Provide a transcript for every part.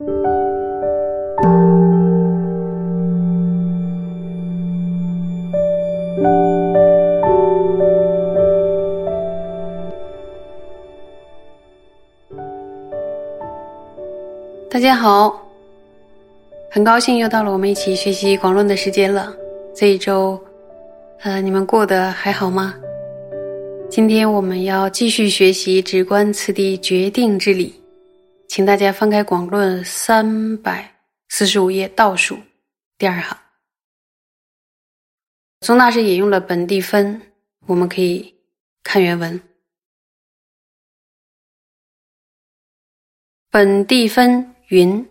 大家好，很高兴又到了我们一起学习广论的时间了。这一周，呃，你们过得还好吗？今天我们要继续学习直观次第决定之理，请大家翻开广论三百四十五页倒数第二行。宗大师引用了本地分，我们可以看原文。本地分云：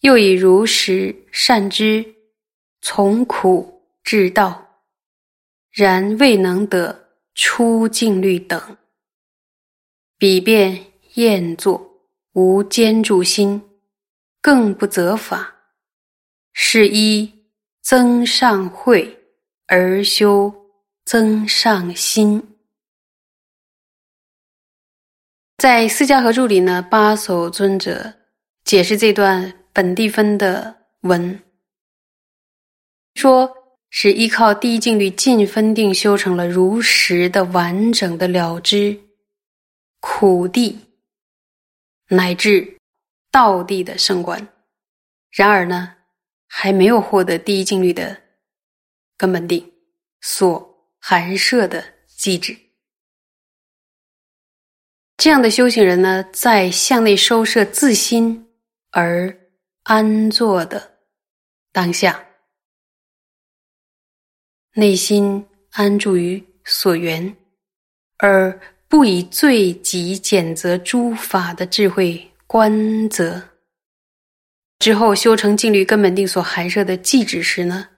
又以如实善知，从苦至道，然未能得。出净律等，彼便厌作，无坚住心，更不择法，是依增上慧而修增上心。在《四家合著》里呢，八首尊者解释这段本地分的文，说。是依靠第一境律尽分定修成了如实的完整的了知苦地乃至道地的圣观，然而呢，还没有获得第一境律的根本定所含摄的机制。这样的修行人呢，在向内收摄自心而安坐的当下。内心安住于所缘，而不以最极简则诸法的智慧观则，之后修成净律根本定所含摄的寂止时呢？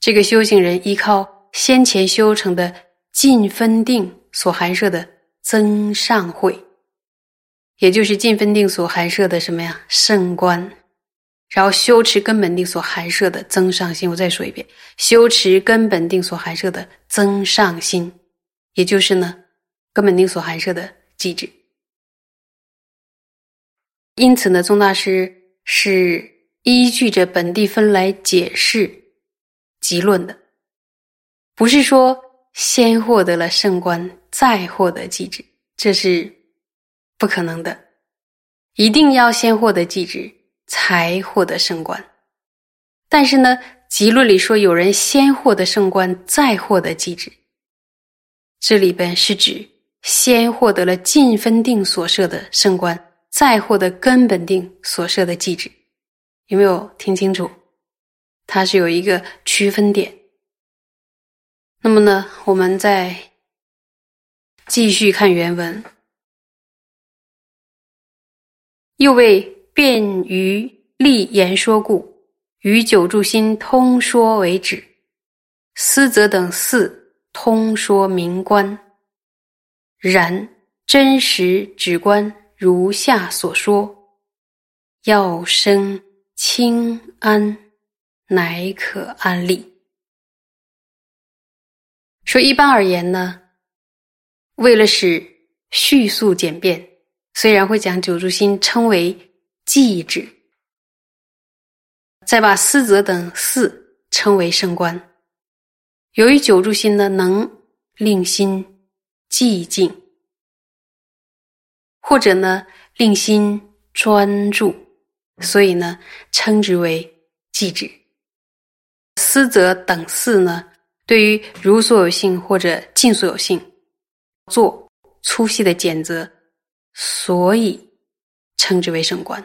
这个修行人依靠先前修成的尽分定所含摄的增上慧，也就是尽分定所含摄的什么呀？圣观。然后修持根本定所含摄的增上心，我再说一遍：修持根本定所含摄的增上心，也就是呢，根本定所含摄的机制。因此呢，宗大师是依据着本地分来解释集论的，不是说先获得了圣观再获得机制，这是不可能的，一定要先获得机制。才获得圣观，但是呢，集论里说有人先获得圣观，再获得机制。这里边是指先获得了尽分定所设的圣官，再获得根本定所设的机制。有没有听清楚？它是有一个区分点。那么呢，我们再继续看原文，又为。便于立言说故，与九住心通说为止。思则等四通说明观。然真实止观如下所说，要生清安，乃可安立。说一般而言呢，为了使叙述简便，虽然会将九住心称为。寂止，再把思则等四称为圣观。由于九住心呢能令心寂静，或者呢令心专注，所以呢称之为寂止。思则等四呢，对于如所有性或者尽所有性做粗细的检则，所以称之为圣观。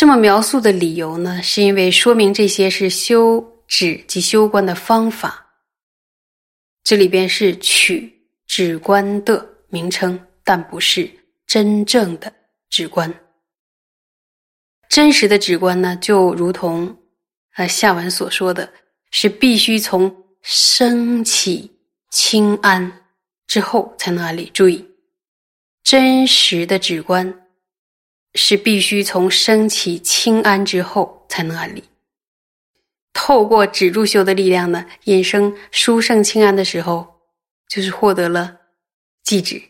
这么描述的理由呢，是因为说明这些是修止及修观的方法。这里边是取止观的名称，但不是真正的止观。真实的止观呢，就如同呃下文所说的，是必须从升起清安之后才能安立。注意，真实的止观。是必须从升起清安之后才能安立。透过止住修的力量呢，引生殊胜清安的时候，就是获得了寂止，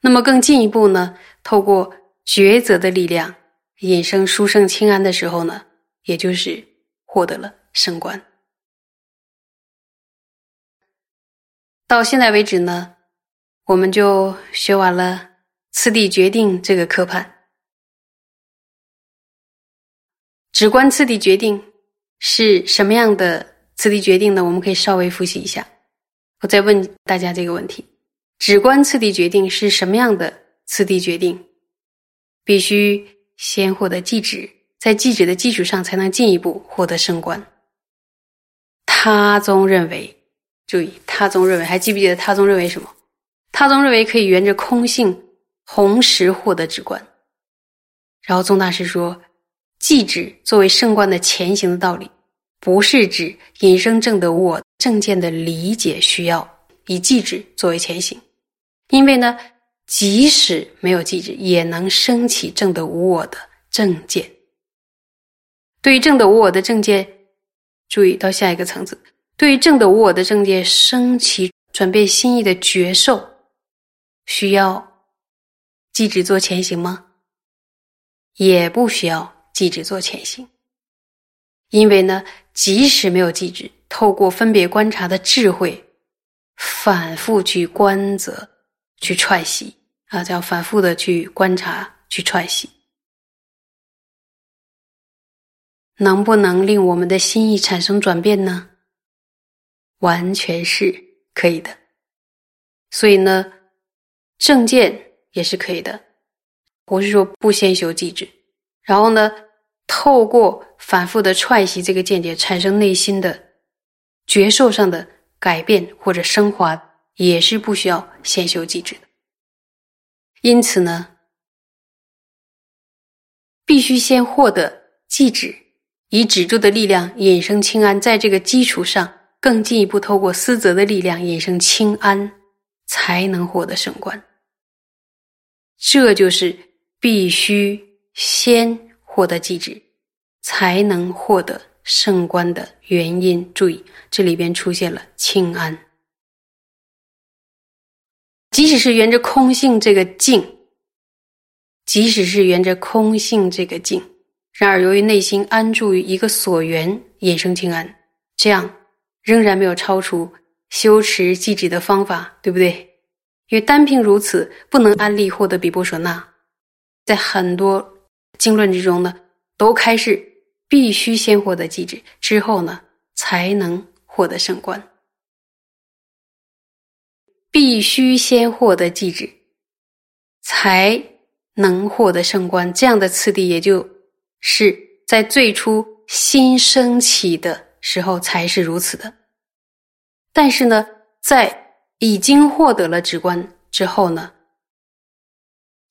那么更进一步呢，透过抉择的力量，引生殊胜清安的时候呢，也就是获得了升官。到现在为止呢，我们就学完了次第决定这个科判。直观次第决定是什么样的次第决定呢？我们可以稍微复习一下。我再问大家这个问题：直观次第决定是什么样的次第决定？必须先获得继旨，在继旨的基础上，才能进一步获得升官。他宗认为，注意，他宗认为，还记不记得他宗认为什么？他宗认为可以沿着空性同时获得直观。然后宗大师说，继旨作为圣观的前行的道理。不是指引生正的我正见的理解需要以记指作为前行，因为呢，即使没有记指，也能升起正的无我的正见。对于正的无我的正见，注意到下一个层次。对于正的无我的正见升起转变心意的觉受，需要记指做前行吗？也不需要记旨做潜行，因为呢。即使没有记止，透过分别观察的智慧，反复去观则、去揣习啊，叫反复的去观察、去揣习，能不能令我们的心意产生转变呢？完全是可以的。所以呢，正见也是可以的。我是说，不先修记止，然后呢？透过反复的踹习这个见解，产生内心的觉受上的改变或者升华，也是不需要先修记止的。因此呢，必须先获得记止，以止住的力量引生清安，在这个基础上，更进一步透过思则的力量引生清安，才能获得升官。这就是必须先。获得机制，才能获得圣官的原因。注意，这里边出现了清安。即使是沿着空性这个境，即使是沿着空性这个境，然而由于内心安住于一个所缘，引生清安，这样仍然没有超出修持寂止的方法，对不对？因为单凭如此，不能安利获得比波舍那，在很多。经论之中呢，都开始必须先获得机制，之后呢才能获得圣官。必须先获得机制，才能获得圣官。这样的次第，也就是在最初新升起的时候才是如此的。但是呢，在已经获得了直观之后呢，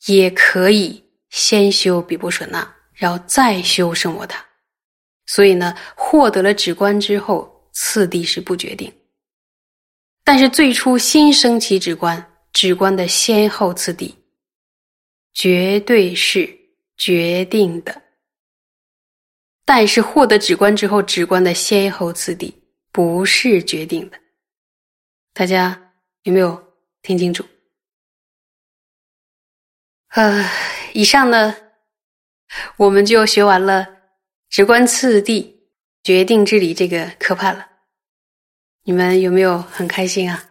也可以。先修比波舍那，然后再修圣摩他。所以呢，获得了止观之后，次第是不决定。但是最初新升起止观，止观的先后次第，绝对是决定的。但是获得止观之后，止观的先后次第不是决定的。大家有没有听清楚？呃。以上呢，我们就学完了直观次第决定之理这个科判了。你们有没有很开心啊？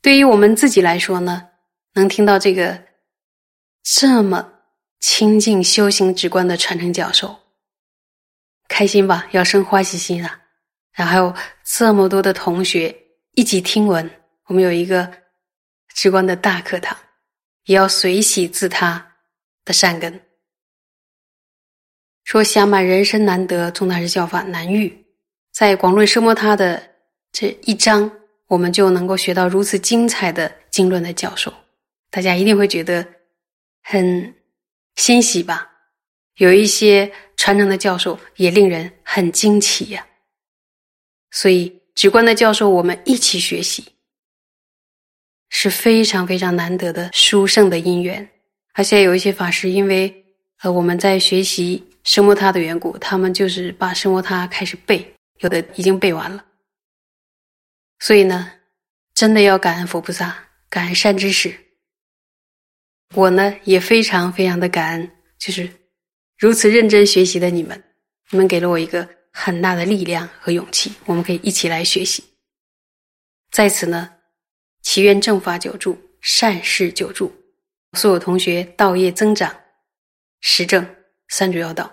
对于我们自己来说呢，能听到这个这么亲近修行直观的传承教授，开心吧？要生欢喜心啊！然后还有这么多的同学一起听闻，我们有一个直观的大课堂，也要随喜自他。的善根，说想满人生难得，宗大师教法难遇。在广论奢摩他的这一章，我们就能够学到如此精彩的经论的教授，大家一定会觉得很欣喜吧？有一些传承的教授也令人很惊奇呀。所以直观的教授，我们一起学习是非常非常难得的殊胜的因缘。而且有一些法师，因为呃我们在学习生摩他的缘故，他们就是把生摩他开始背，有的已经背完了。所以呢，真的要感恩佛菩萨，感恩善知识。我呢也非常非常的感恩，就是如此认真学习的你们，你们给了我一个很大的力量和勇气，我们可以一起来学习。在此呢，祈愿正法久住，善事久住，所有同学道业增长，实证三主要道。